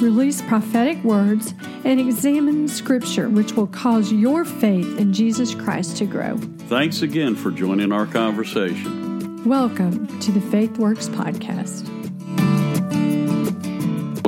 release prophetic words, and examine scripture which will cause your faith in Jesus Christ to grow. Thanks again for joining our conversation. Welcome to the Faith Works Podcast.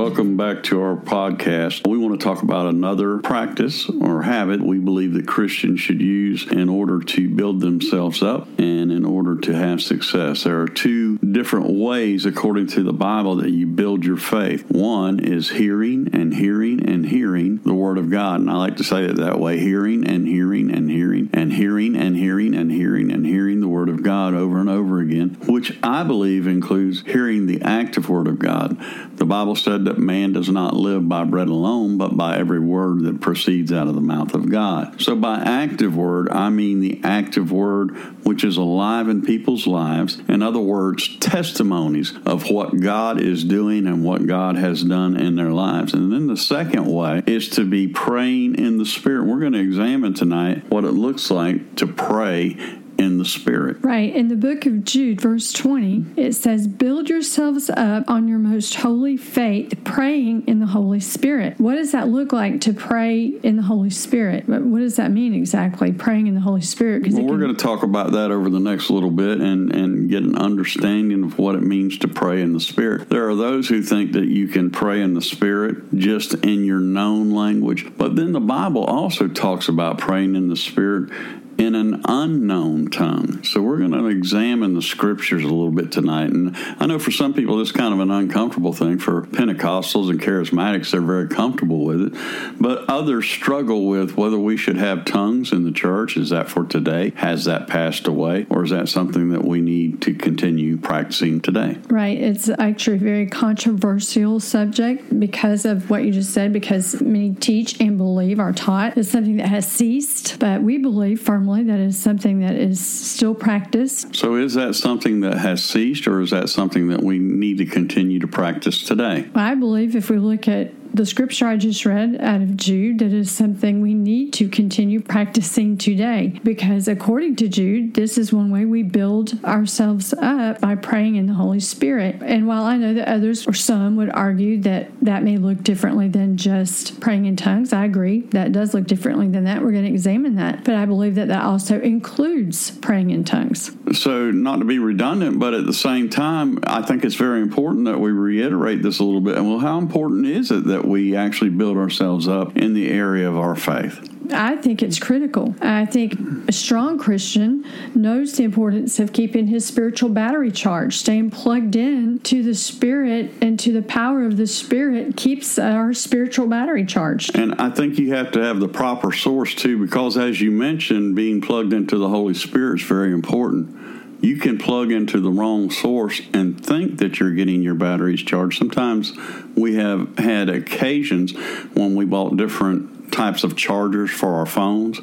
Welcome back to our podcast. We want to talk about another practice or habit we believe that Christians should use in order to build themselves up and in order to have success. There are two different ways, according to the Bible, that you build your faith. One is hearing and hearing and hearing the Word of God. And I like to say it that way hearing and hearing and hearing and hearing and hearing and hearing and hearing the Word of God over and over again, which I believe includes hearing the active Word of God. The Bible said that man does not live by bread alone, but by every word that proceeds out of the mouth of God. So, by active word, I mean the active word which is alive in people's lives. In other words, testimonies of what God is doing and what God has done in their lives. And then the second way is to be praying in the Spirit. We're going to examine tonight what it looks like to pray in the Spirit. Right. In the book of Jude, verse 20, it says, Build yourselves up on your most holy faith, praying in the Holy Spirit. What does that look like to pray in the Holy Spirit? What does that mean exactly, praying in the Holy Spirit? Well, we're going to talk about that over the next little bit and, and get an understanding of what it means to pray in the Spirit. There are those who think that you can pray in the Spirit just in your known language, but then the Bible also talks about praying in the Spirit in an unknown tongue. So we're going to examine the scriptures a little bit tonight. And I know for some people it's kind of an uncomfortable thing. For Pentecostals and charismatics, they're very comfortable with it. But others struggle with whether we should have tongues in the church. Is that for today? Has that passed away? Or is that something that we need to continue practicing today? Right. It's actually a very controversial subject because of what you just said, because many teach and believe are taught is something that has ceased. But we believe firmly that is something that is still practiced. So, is that something that has ceased, or is that something that we need to continue to practice today? I believe if we look at the scripture I just read out of Jude, that is something we need to continue practicing today. Because according to Jude, this is one way we build ourselves up by praying in the Holy Spirit. And while I know that others or some would argue that that may look differently than just praying in tongues, I agree that does look differently than that. We're going to examine that. But I believe that that also includes praying in tongues. So, not to be redundant, but at the same time, I think it's very important that we reiterate this a little bit. And well, how important is it that we actually build ourselves up in the area of our faith. I think it's critical. I think a strong Christian knows the importance of keeping his spiritual battery charged, staying plugged in to the Spirit and to the power of the Spirit keeps our spiritual battery charged. And I think you have to have the proper source too, because as you mentioned, being plugged into the Holy Spirit is very important you can plug into the wrong source and think that you're getting your batteries charged. Sometimes we have had occasions when we bought different types of chargers for our phones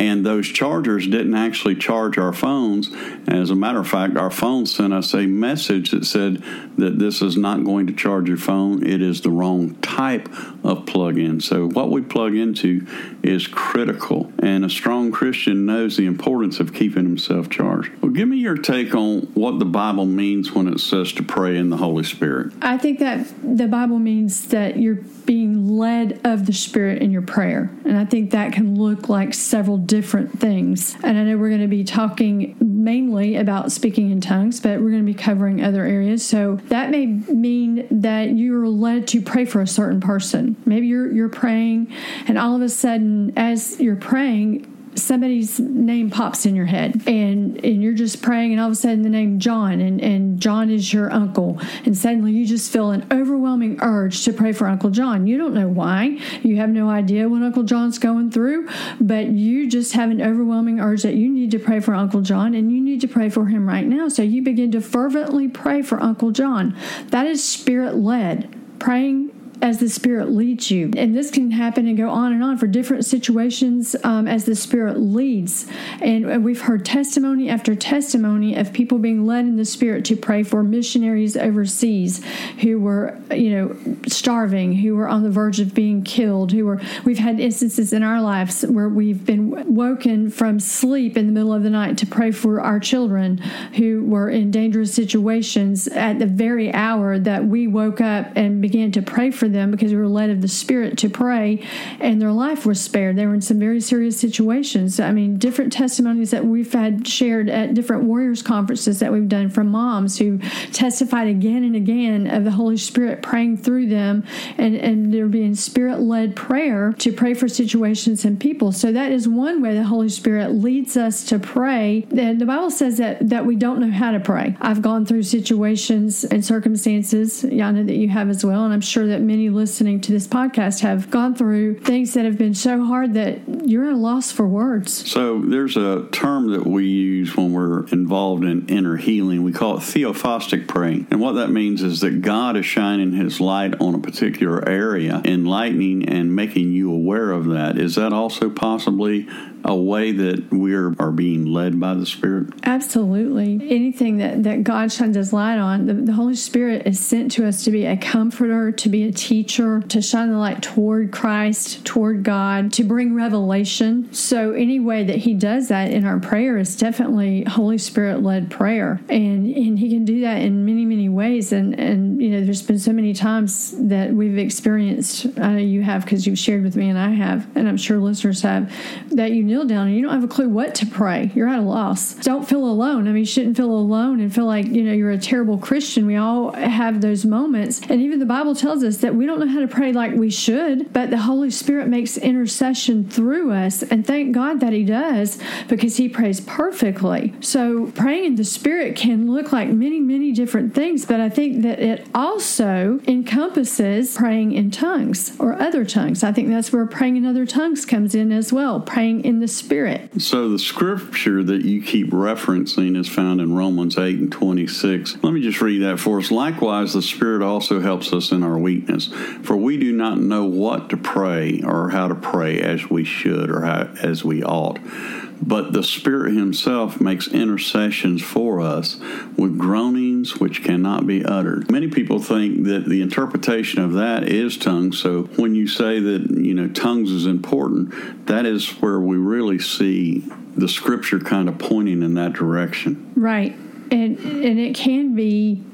and those chargers didn't actually charge our phones. As a matter of fact, our phone sent us a message that said that this is not going to charge your phone. It is the wrong type of plug in. So, what we plug into is critical. And a strong Christian knows the importance of keeping himself charged. Well, give me your take on what the Bible means when it says to pray in the Holy Spirit. I think that the Bible means that you're being led of the Spirit in your prayer. And I think that can look like several different things. And I know we're going to be talking mainly about speaking in tongues, but we're going to be covering other areas. So that may mean that you're led to pray for a certain person. Maybe you're you're praying and all of a sudden as you're praying somebody's name pops in your head and and you're just praying and all of a sudden the name John and and John is your uncle and suddenly you just feel an overwhelming urge to pray for Uncle John. You don't know why. You have no idea what Uncle John's going through, but you just have an overwhelming urge that you need to pray for Uncle John and you need to pray for him right now. So you begin to fervently pray for Uncle John. That is spirit led. Praying as the Spirit leads you. And this can happen and go on and on for different situations um, as the Spirit leads. And we've heard testimony after testimony of people being led in the Spirit to pray for missionaries overseas who were, you know, starving, who were on the verge of being killed, who were, we've had instances in our lives where we've been woken from sleep in the middle of the night to pray for our children who were in dangerous situations at the very hour that we woke up and began to pray for them because we were led of the Spirit to pray, and their life was spared. They were in some very serious situations. I mean, different testimonies that we've had shared at different warriors conferences that we've done from moms who testified again and again of the Holy Spirit praying through them and, and there being spirit led prayer to pray for situations and people. So that is one way the Holy Spirit leads us to pray. And the Bible says that, that we don't know how to pray. I've gone through situations and circumstances, know that you have as well, and I'm sure that many listening to this podcast have gone through things that have been so hard that you're at a loss for words. So there's a term that we use when we're involved in inner healing. We call it theophostic praying. And what that means is that God is shining his light on a particular area, enlightening and making you aware of that. Is that also possibly a way that we are, are being led by the Spirit? Absolutely. Anything that, that God shines his light on, the, the Holy Spirit is sent to us to be a comforter, to be a teacher, to shine the light toward Christ, toward God, to bring revelation. So, any way that he does that in our prayer is definitely Holy Spirit led prayer. And, and he can do that in many, many ways. And, and, you know, there's been so many times that we've experienced, I know you have because you've shared with me and I have, and I'm sure listeners have, that you kneel down and you don't have a clue what to pray. You're at a loss. Don't feel alone. I mean, you shouldn't feel alone and feel like, you know, you're a terrible Christian. We all have those moments. And even the Bible tells us that we don't know how to pray like we should, but the Holy Spirit makes intercession through us. And thank God that He does because He prays perfectly. So praying in the Spirit can look like many, many different things, but I think that it also encompasses praying in tongues or other tongues. I think that's where praying in other tongues comes in as well. Praying in the Spirit. So the scripture that you keep referencing is found in Romans 8 and 26. Let me just read that for us. Likewise, the Spirit also helps us in our weakness, for we do not know what to pray or how to pray as we should or how, as we ought. But the Spirit Himself makes intercessions for us with groanings which cannot be uttered. Many people think that the interpretation of that is tongues. So when you say that, you know, tongues is important, that is where we really see the Scripture kind of pointing in that direction. Right. And, and it can be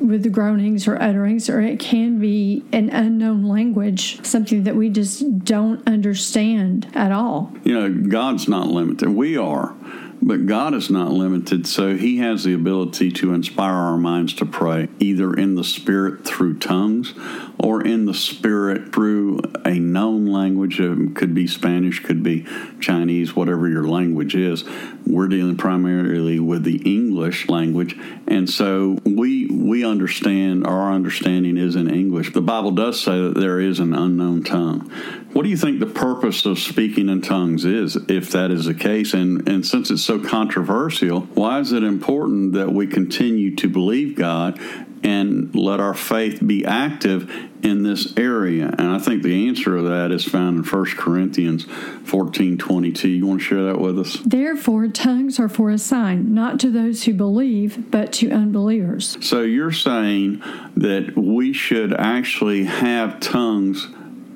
with the groanings or utterings, or it can be an unknown language, something that we just don't understand at all. You know, God's not limited. We are. But God is not limited, so He has the ability to inspire our minds to pray, either in the Spirit through tongues or in the Spirit through a known language. It could be Spanish, could be Chinese, whatever your language is. We're dealing primarily with the English language, and so we we understand. Our understanding is in English. The Bible does say that there is an unknown tongue. What do you think the purpose of speaking in tongues is, if that is the case? And, and since it's so controversial, why is it important that we continue to believe God and let our faith be active in this area? And I think the answer to that is found in 1 Corinthians 14 22. You want to share that with us? Therefore, tongues are for a sign, not to those who believe, but to unbelievers. So you're saying that we should actually have tongues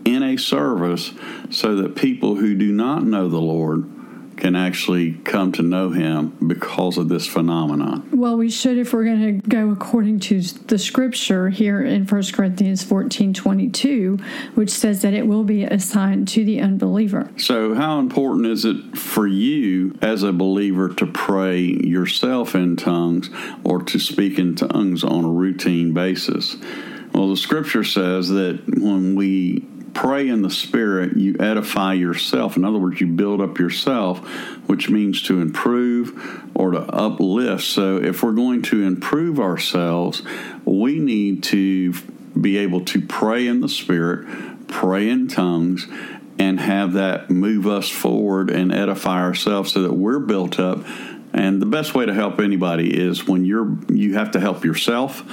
in a service so that people who do not know the Lord can actually come to know him because of this phenomenon. Well, we should if we're going to go according to the scripture here in 1 Corinthians 14 22, which says that it will be assigned to the unbeliever. So, how important is it for you as a believer to pray yourself in tongues or to speak in tongues on a routine basis? Well, the scripture says that when we pray in the Spirit, you edify yourself. In other words, you build up yourself, which means to improve or to uplift. So, if we're going to improve ourselves, we need to be able to pray in the Spirit, pray in tongues, and have that move us forward and edify ourselves so that we're built up. And the best way to help anybody is when you're you have to help yourself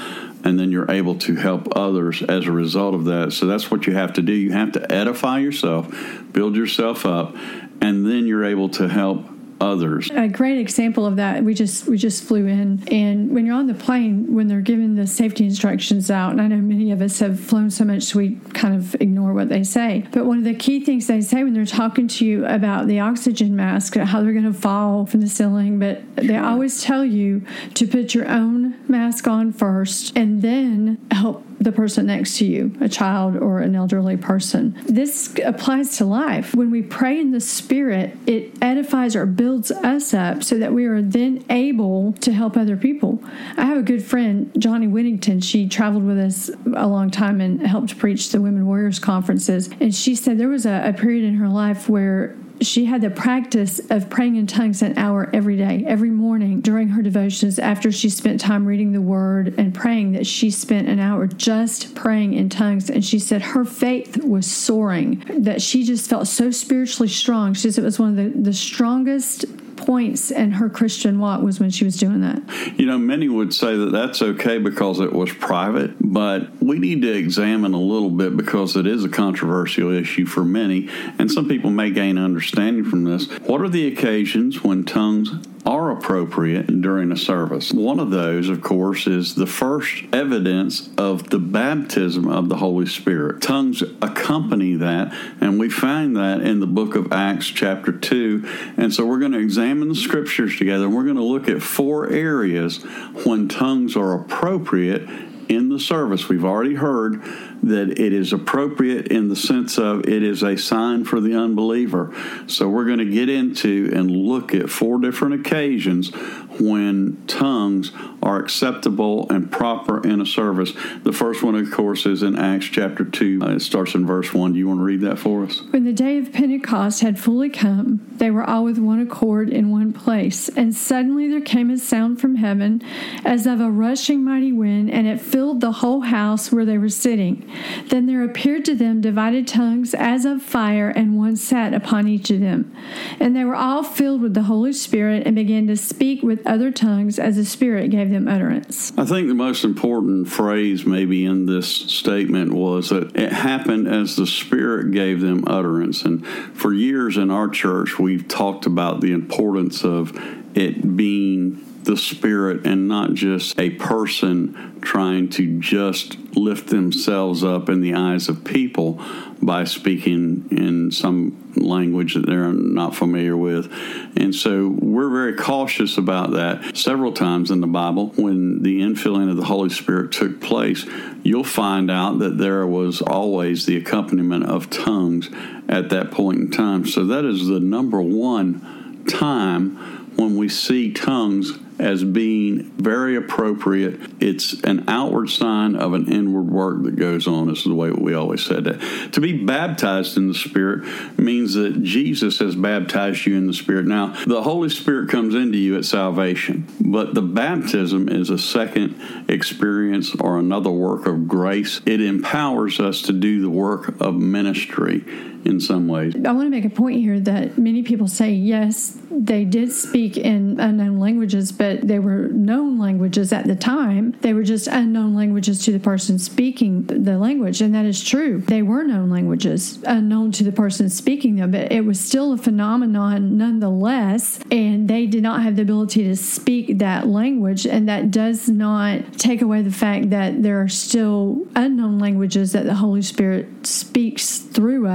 and then you're able to help others as a result of that. So that's what you have to do. You have to edify yourself, build yourself up, and then you're able to help others. A great example of that we just we just flew in and when you're on the plane when they're giving the safety instructions out and I know many of us have flown so much so we kind of ignore what they say. But one of the key things they say when they're talking to you about the oxygen mask, how they're going to fall from the ceiling, but they always tell you to put your own mask on first and then help the person next to you, a child or an elderly person. This applies to life. When we pray in the Spirit, it edifies or builds us up so that we are then able to help other people. I have a good friend, Johnny Whittington. She traveled with us a long time and helped preach the Women Warriors conferences. And she said there was a, a period in her life where she had the practice of praying in tongues an hour every day, every morning during her devotions after she spent time reading the word and praying that she spent an hour just praying in tongues. And she said her faith was soaring, that she just felt so spiritually strong. She said it was one of the, the strongest points in her Christian walk was when she was doing that. You know, many would say that that's okay because it was private, but we need to examine a little bit because it is a controversial issue for many, and some people may gain understanding from this. What are the occasions when tongues are appropriate during a service. One of those, of course, is the first evidence of the baptism of the Holy Spirit. Tongues accompany that, and we find that in the book of Acts, chapter 2. And so we're going to examine the scriptures together, and we're going to look at four areas when tongues are appropriate in the service. We've already heard that it is appropriate in the sense of it is a sign for the unbeliever. So we're going to get into and look at four different occasions when tongues are acceptable and proper in a service. The first one, of course, is in Acts chapter 2. Uh, it starts in verse 1. Do you want to read that for us? When the day of Pentecost had fully come, they were all with one accord in one place. And suddenly there came a sound from heaven as of a rushing mighty wind, and it filled the whole house where they were sitting. Then there appeared to them divided tongues as of fire, and one sat upon each of them. And they were all filled with the Holy Spirit and began to speak with other tongues as the Spirit gave them utterance. I think the most important phrase, maybe in this statement, was that it happened as the Spirit gave them utterance. And for years in our church, we've talked about the importance of it being the Spirit and not just a person trying to just lift themselves up in the eyes of people by speaking in some language that they're not familiar with. And so we're very cautious about that. Several times in the Bible, when the infilling of the Holy Spirit took place, you'll find out that there was always the accompaniment of tongues at that point in time. So that is the number one time when we see tongues as being very appropriate. It's an outward sign of an inward work that goes on. This is the way we always said that. To be baptized in the Spirit means that Jesus has baptized you in the Spirit. Now, the Holy Spirit comes into you at salvation, but the baptism is a second experience or another work of grace. It empowers us to do the work of ministry in some ways. I want to make a point here that many people say, yes, they did speak in unknown languages, but they were known languages at the time. They were just unknown languages to the person speaking the language, and that is true. They were known languages, unknown to the person speaking them, but it was still a phenomenon nonetheless, and they did not have the ability to speak that language, and that does not take away the fact that there are still unknown languages that the Holy Spirit speaks through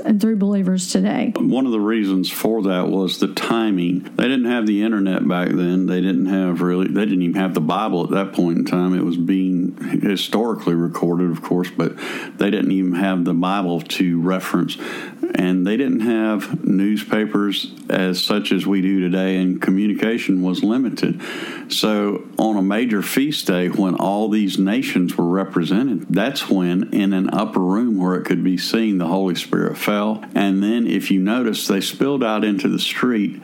and through believers today. One of the reasons for that was the timing. They didn't have the internet back then. They didn't have really, they didn't even have the Bible at that point in time. It was being historically recorded, of course, but they didn't even have the Bible to reference. And they didn't have newspapers as such as we do today, and communication was limited. So, on a major feast day, when all these nations were represented, that's when, in an upper room where it could be seen, the Holy Spirit fell. And then, if you notice, they spilled out into the street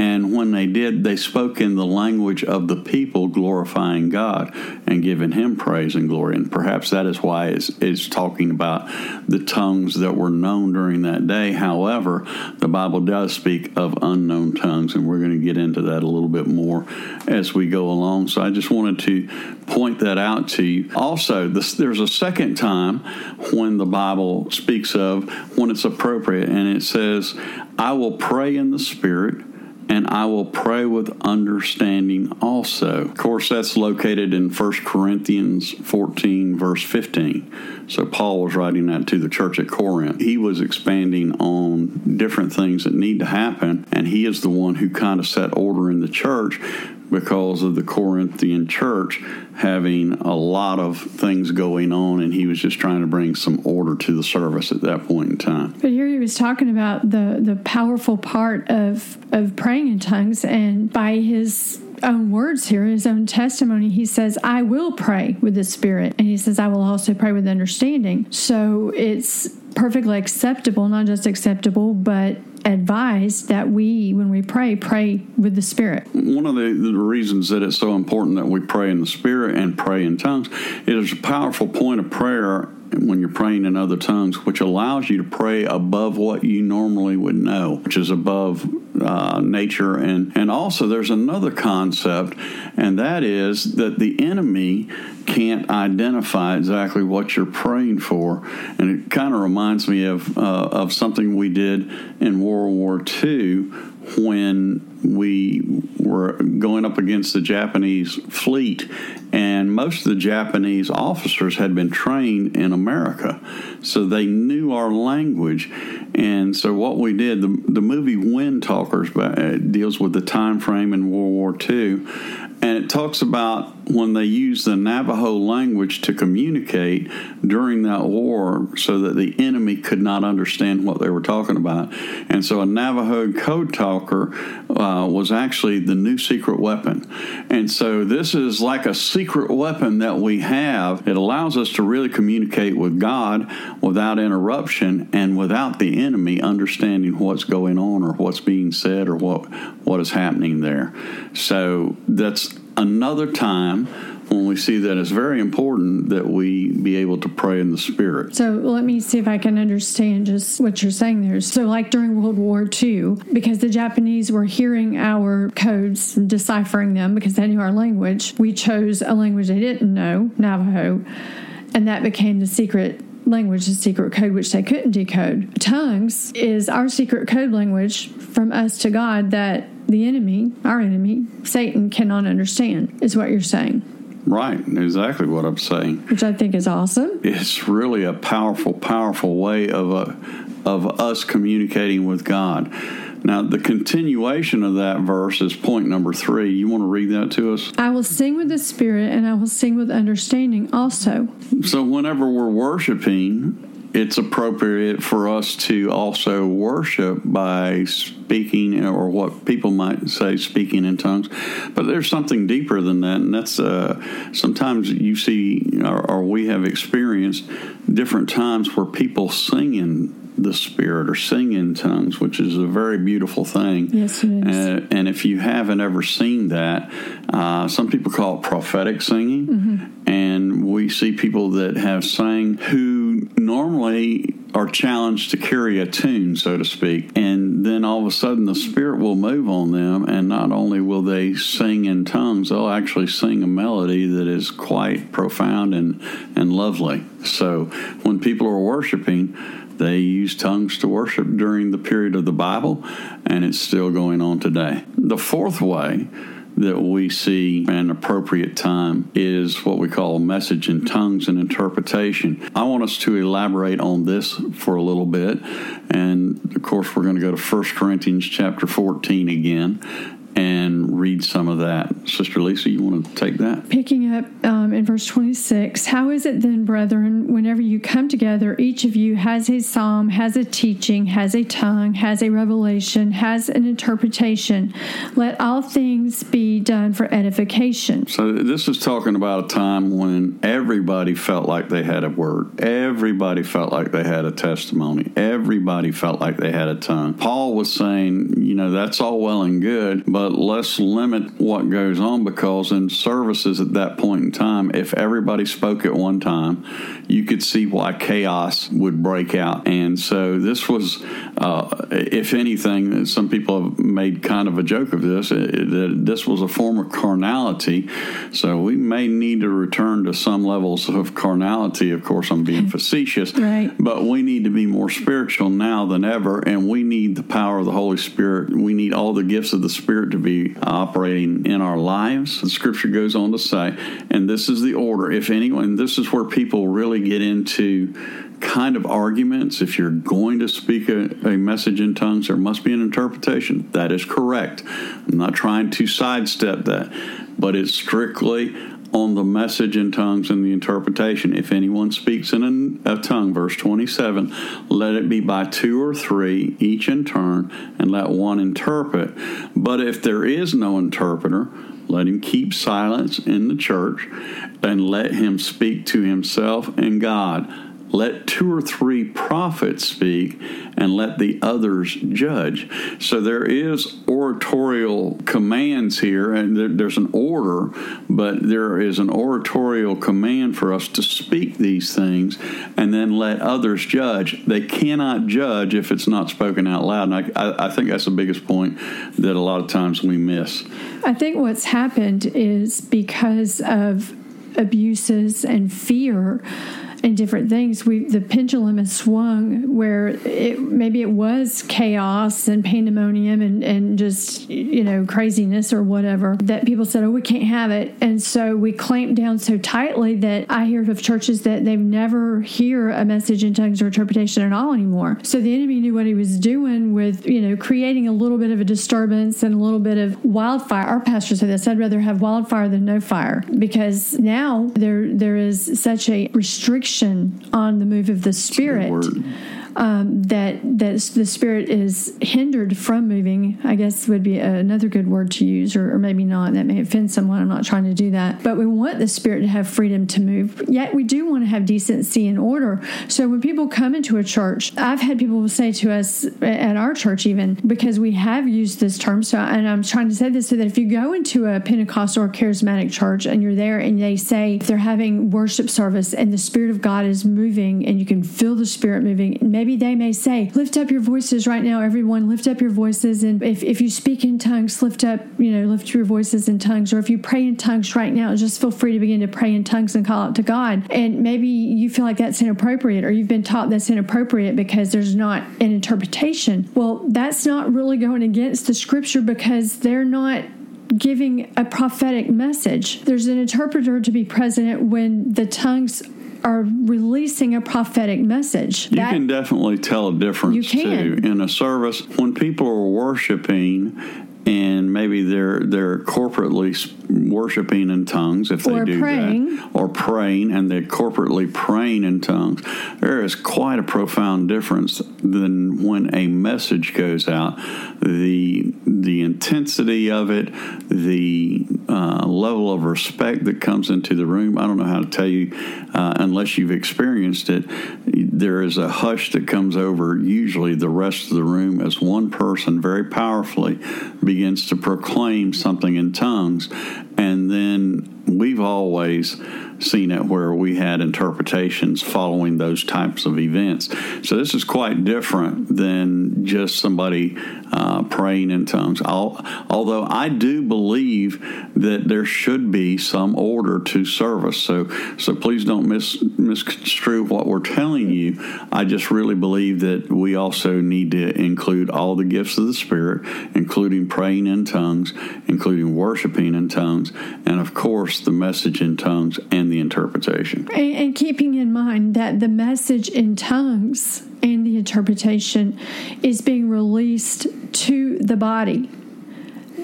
And when they did, they spoke in the language of the people, glorifying God and giving Him praise and glory. And perhaps that is why it's, it's talking about the tongues that were known during that day. However, the Bible does speak of unknown tongues, and we're going to get into that a little bit more as we go along. So I just wanted to point that out to you. Also, this, there's a second time when the Bible speaks of when it's appropriate, and it says, I will pray in the Spirit and I will pray with understanding also. Of course, that's located in 1 Corinthians 14, verse 15. So, Paul was writing that to the church at Corinth. He was expanding on different things that need to happen, and he is the one who kind of set order in the church because of the Corinthian church having a lot of things going on, and he was just trying to bring some order to the service at that point in time. But here he was talking about the the powerful part of of praying in tongues, and by his own words here, his own testimony, he says, I will pray with the Spirit. And he says, I will also pray with understanding. So it's perfectly acceptable, not just acceptable, but advised that we, when we pray, pray with the Spirit. One of the, the, reasons that it's so important that we pray in the Spirit and pray in tongues, it is a powerful point of prayer when you're praying in other tongues, which allows you to pray above what you normally would know, which is above uh, nature. And, and also, there's another concept, and that is that the enemy can't identify exactly what you're praying for. And it kind of reminds me of, uh, of something we did in World War II when we were going up against the Japanese fleet, and most of the Japanese officers had been trained in America, so they knew our language. And so what we did, the, the movie Windtalkers uh, deals with the time frame in World War II, and it talks about when they used the Navajo language to communicate during that war so that the enemy could not understand what they were talking about. And so a Navajo code talker uh, was actually the new secret weapon. And so this is like a secret weapon that we have. It allows us to really communicate with God without interruption and without the enemy understanding what's going on or what's being said or what, what is happening there. So that's another time when we see that it's very important that we be able to pray in the Spirit. So let me see if I can understand just what you're saying there. So, like during World War II, because the Japanese were hearing our codes, and deciphering them because they knew our language, we chose a language they didn't know, Navajo, and that became the secret language, the secret code, which they couldn't decode. Tongues is our secret code language from us to God that the enemy, our enemy, Satan, cannot understand, is what you're saying. Right, exactly what I'm saying. Which I think is awesome. It's really a powerful, powerful way of a, of us communicating with God. Now, the continuation of that verse is point number three. You want to read that to us? I will sing with the Spirit and I will sing with understanding also. So, whenever we're worshiping, it's appropriate for us to also worship by speaking, or what people might say, speaking in tongues. But there's something deeper than that, and that's uh, sometimes you see, or, or, we have experienced different times where people sing in the Spirit or sing in tongues, which is a very beautiful thing. Yes, it is. Uh, and if you haven't ever seen that, uh, some people call it prophetic singing, mm-hmm. and we see people that have sang who normally are challenged to carry a tune, so to speak, and then all of a sudden the Spirit will move on them, and not only will they sing in tongues, they'll actually sing a melody that is quite profound and, and lovely. So when people are worshiping, they use tongues to worship during the period of the Bible, and it's still going on today. The fourth way that we see an appropriate time is what we call a message in tongues and interpretation. I want us to elaborate on this for a little bit. And of course, we're going to go to 1 Corinthians chapter 14 again. And read some of that. Sister Lesa, you want to take that? Picking up um, in verse 26 How is it then, brethren, whenever you come together, each of you has a psalm, has a teaching, has a tongue, has a revelation, has an interpretation? Let all things be done for edification. So, this is talking about a time when everybody felt like they had a word, everybody felt like they had a testimony, everybody felt like they had a tongue. Paul was saying, you know, that's all well and good, but but let's limit what goes on because in services at that point in time, if everybody spoke at one time, you could see why chaos would break out. And so this was, uh, if anything, some people have made kind of a joke of this, uh, that this was a form of carnality. So we may need to return to some levels of carnality. Of course, I'm being facetious, right. but we need to be more spiritual now than ever, and we need the power of the Holy Spirit. We need all the gifts of the Spirit to be operating in our lives. The scripture goes on to say, and this is the order. If anyone, this is where people really get into kind of arguments. If you're going to speak a, a, message in tongues, there must be an interpretation. That is correct. I'm not trying to sidestep that, but it's strictly on the message in tongues and the interpretation. If anyone speaks in a, a, tongue, verse 27, let it be by two or three, each in turn, and let one interpret. But if there is no interpreter, let him keep silence in the church and let him speak to himself and God let two or three prophets speak and let the others judge. So there is oratorial commands here, and there, there's an order, but there is an oratorial command for us to speak these things and then let others judge. They cannot judge if it's not spoken out loud. And I, I think that's the biggest point that a lot of times we miss. I think what's happened is because of abuses and fear and different things, we the pendulum has swung where it maybe it was chaos and pandemonium and, and just you know craziness or whatever that people said, oh, we can't have it, and so we clamped down so tightly that I hear of churches that they've never hear a message in tongues or interpretation at all anymore. So the enemy knew what he was doing with you know creating a little bit of a disturbance and a little bit of wildfire. Our pastor said this: I'd rather have wildfire than no fire because now there there is such a restriction on the move of the Spirit um, that that the spirit is hindered from moving. I guess would be another good word to use, or, or, maybe not. That may offend someone. I'm not trying to do that, but we want the spirit to have freedom to move. Yet we do want to have decency and order. So when people come into a church, I've had people say to us at our church, even because we have used this term. So and I'm trying to say this so that if you go into a Pentecostal or charismatic church and you're there and they say they're having worship service and the spirit of God is moving and you can feel the spirit moving maybe they may say, Lift up your voices right now, everyone, lift up your voices. And if, if you speak in tongues, lift up, you know, lift your voices in tongues. Or if you pray in tongues right now, just feel free to begin to pray in tongues and call out to God. And maybe you feel like that's inappropriate or you've been taught that's inappropriate because there's not an interpretation. Well, that's not really going against the scripture because they're not giving a prophetic message. There's an interpreter to be present when the tongues are releasing a prophetic message. You that, can definitely tell a difference you can. too in a service when people are worshiping and maybe they're they're corporately worshiping in tongues if they or do praying. that or praying and they're corporately praying in tongues there is quite a profound difference than when a message goes out the the intensity of it the uh, level of respect that comes into the room I don't know how to tell you uh, unless you've experienced it there is a hush that comes over usually the rest of the room as one person very powerfully begins to proclaim something in tongues. And then we've always seen it where we had interpretations following those types of events. So this is quite different than just somebody uh, praying in tongues. I'll, although I do believe that there should be some order to service. So so please don't mis, misconstrue what we're telling you. I just really believe that we also need to include all the gifts of the Spirit, including praying in tongues, including worshiping in tongues, and of course the message in tongues and the interpretation. And, and keeping in mind that the message in tongues and the interpretation is being released to the body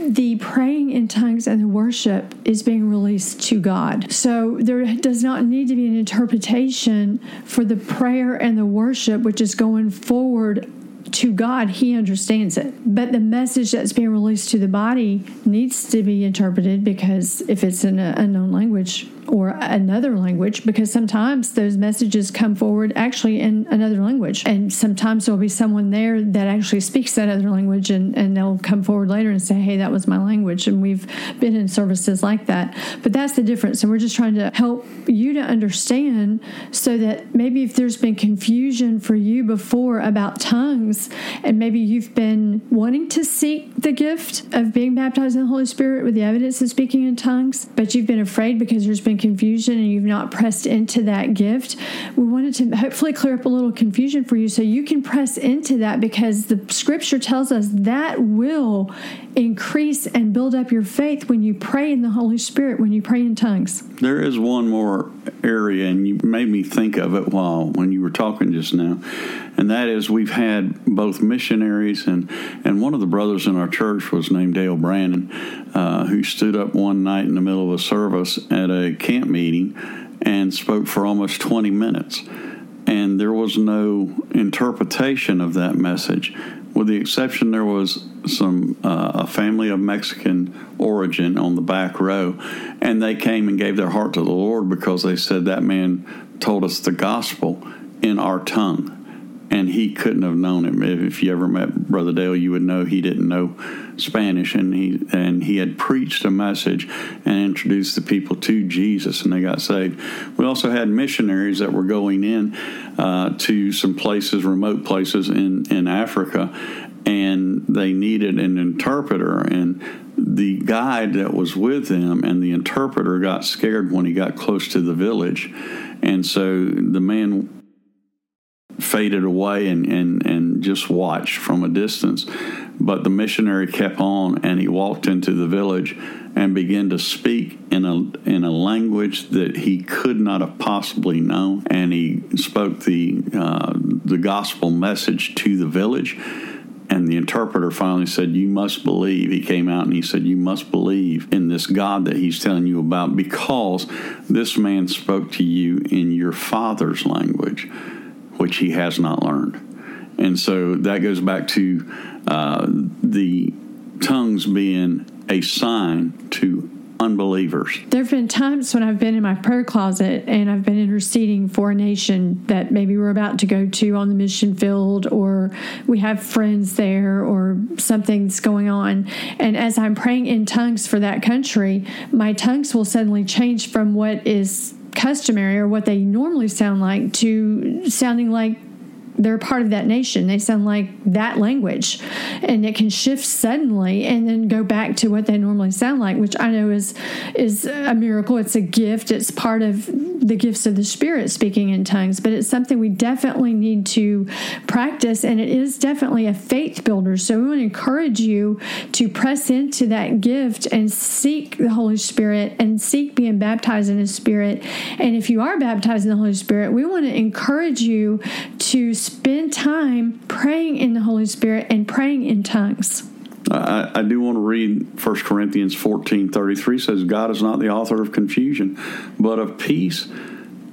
the praying in tongues and the worship is being released to God. So there does not need to be an interpretation for the prayer and the worship, which is going forward to God, He understands it. But the message that's being released to the body needs to be interpreted because if it's in an unknown language, or another language because sometimes those messages come forward actually in another language. And sometimes there'll be someone there that actually speaks that other language and, and they'll come forward later and say, hey, that was my language. And we've been in services like that. But that's the difference. And we're just trying to help you to understand so that maybe if there's been confusion for you before about tongues, and maybe you've been wanting to seek the gift of being baptized in the Holy Spirit with the evidence of speaking in tongues, but you've been afraid because there's been confusion and you've not pressed into that gift, we wanted to hopefully clear up a little confusion for you so you can press into that because the scripture tells us that will increase and build up your faith when you pray in the Holy Spirit, when you pray in tongues. There is one more area, and you made me think of it while when you were talking just now, and that is we've had both missionaries and and one of the brothers in our church was named Dale Brandon, uh, who stood up one night in the middle of a service at a camp meeting and spoke for almost 20 minutes. And there was no interpretation of that message with the exception there was some uh, a family of Mexican origin on the back row, and they came and gave their heart to the Lord because they said that man told us the gospel in our tongue, and he couldn't have known it. If you ever met Brother Dale, you would know he didn't know Spanish, and he and he had preached a message and introduced the people to Jesus, and they got saved. We also had missionaries that were going in uh, to some places, remote places in in Africa, and they needed an interpreter and the guide that was with them and the interpreter got scared when he got close to the village and so the man faded away and, and, and just watched from a distance. But the missionary kept on and he walked into the village and began to speak in a, in a language that he could not have possibly known. And he spoke the, uh, the gospel message to the village. And the interpreter finally said, You must believe. He came out and he said, You must believe in this God that he's telling you about because this man spoke to you in your father's language which he has not learned. And so that goes back to uh, the tongues being a sign to unbelievers. There have been times when I've been in my prayer closet and I've been interceding for a nation that maybe we're about to go to on the mission field or we have friends there or something's going on. And as I'm praying in tongues for that country, my tongues will suddenly change from what is customary or what they normally sound like to sounding like they're part of that nation. They sound like that language. And it can shift suddenly and then go back to what they normally sound like, which I know is is a miracle. It's a gift. It's part of the gifts of the Spirit speaking in tongues, but it's something we definitely need to practice and it is definitely a faith builder. So we want to encourage you to press into that gift and seek the Holy Spirit and seek being baptized in the Spirit. And if you are baptized in the Holy Spirit, we want to encourage you to spend time praying in the Holy Spirit and praying in tongues. I, I, do want to read 1 Corinthians 14 33 says, God is not the author of confusion, but of peace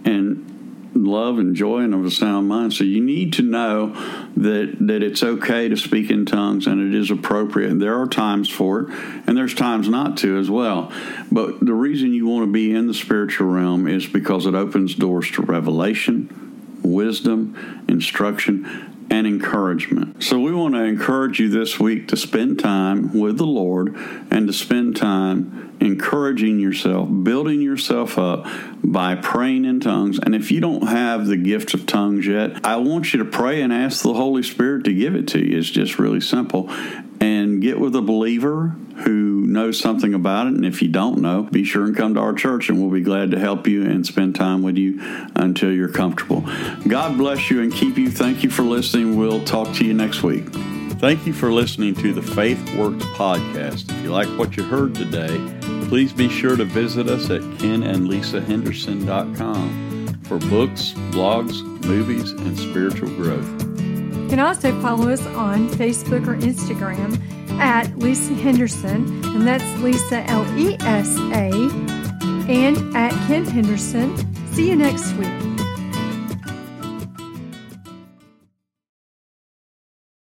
and love and joy and of a sound mind. So you need to know that that it's okay to speak in tongues and it is appropriate. There are times for it, and there's times not to as well. But the reason you want to be in the spiritual realm is because it opens doors to revelation wisdom, instruction, and encouragement. So, we want to encourage you this week to spend time with the Lord and to spend time encouraging yourself, building yourself up by praying in tongues. And if you don't have the gift of tongues yet, I want you to pray and ask the Holy Spirit to give it to you. It's just really simple. And get with a believer who knows something about it. And if you don't know, be sure and come to our church and we'll be glad to help you and spend time with you until you're comfortable. God bless you and keep you. Thank you for listening. We'll talk to you next week. Thank you for listening to the Faith Works podcast. If you like what you heard today, please be sure to visit us at kenandlesahenderson.com for books, blogs, movies, and spiritual growth. You can also follow us on Facebook or Instagram at Lesa Henderson, and that's Lesa L E S A, and at Ken Henderson. See you next week.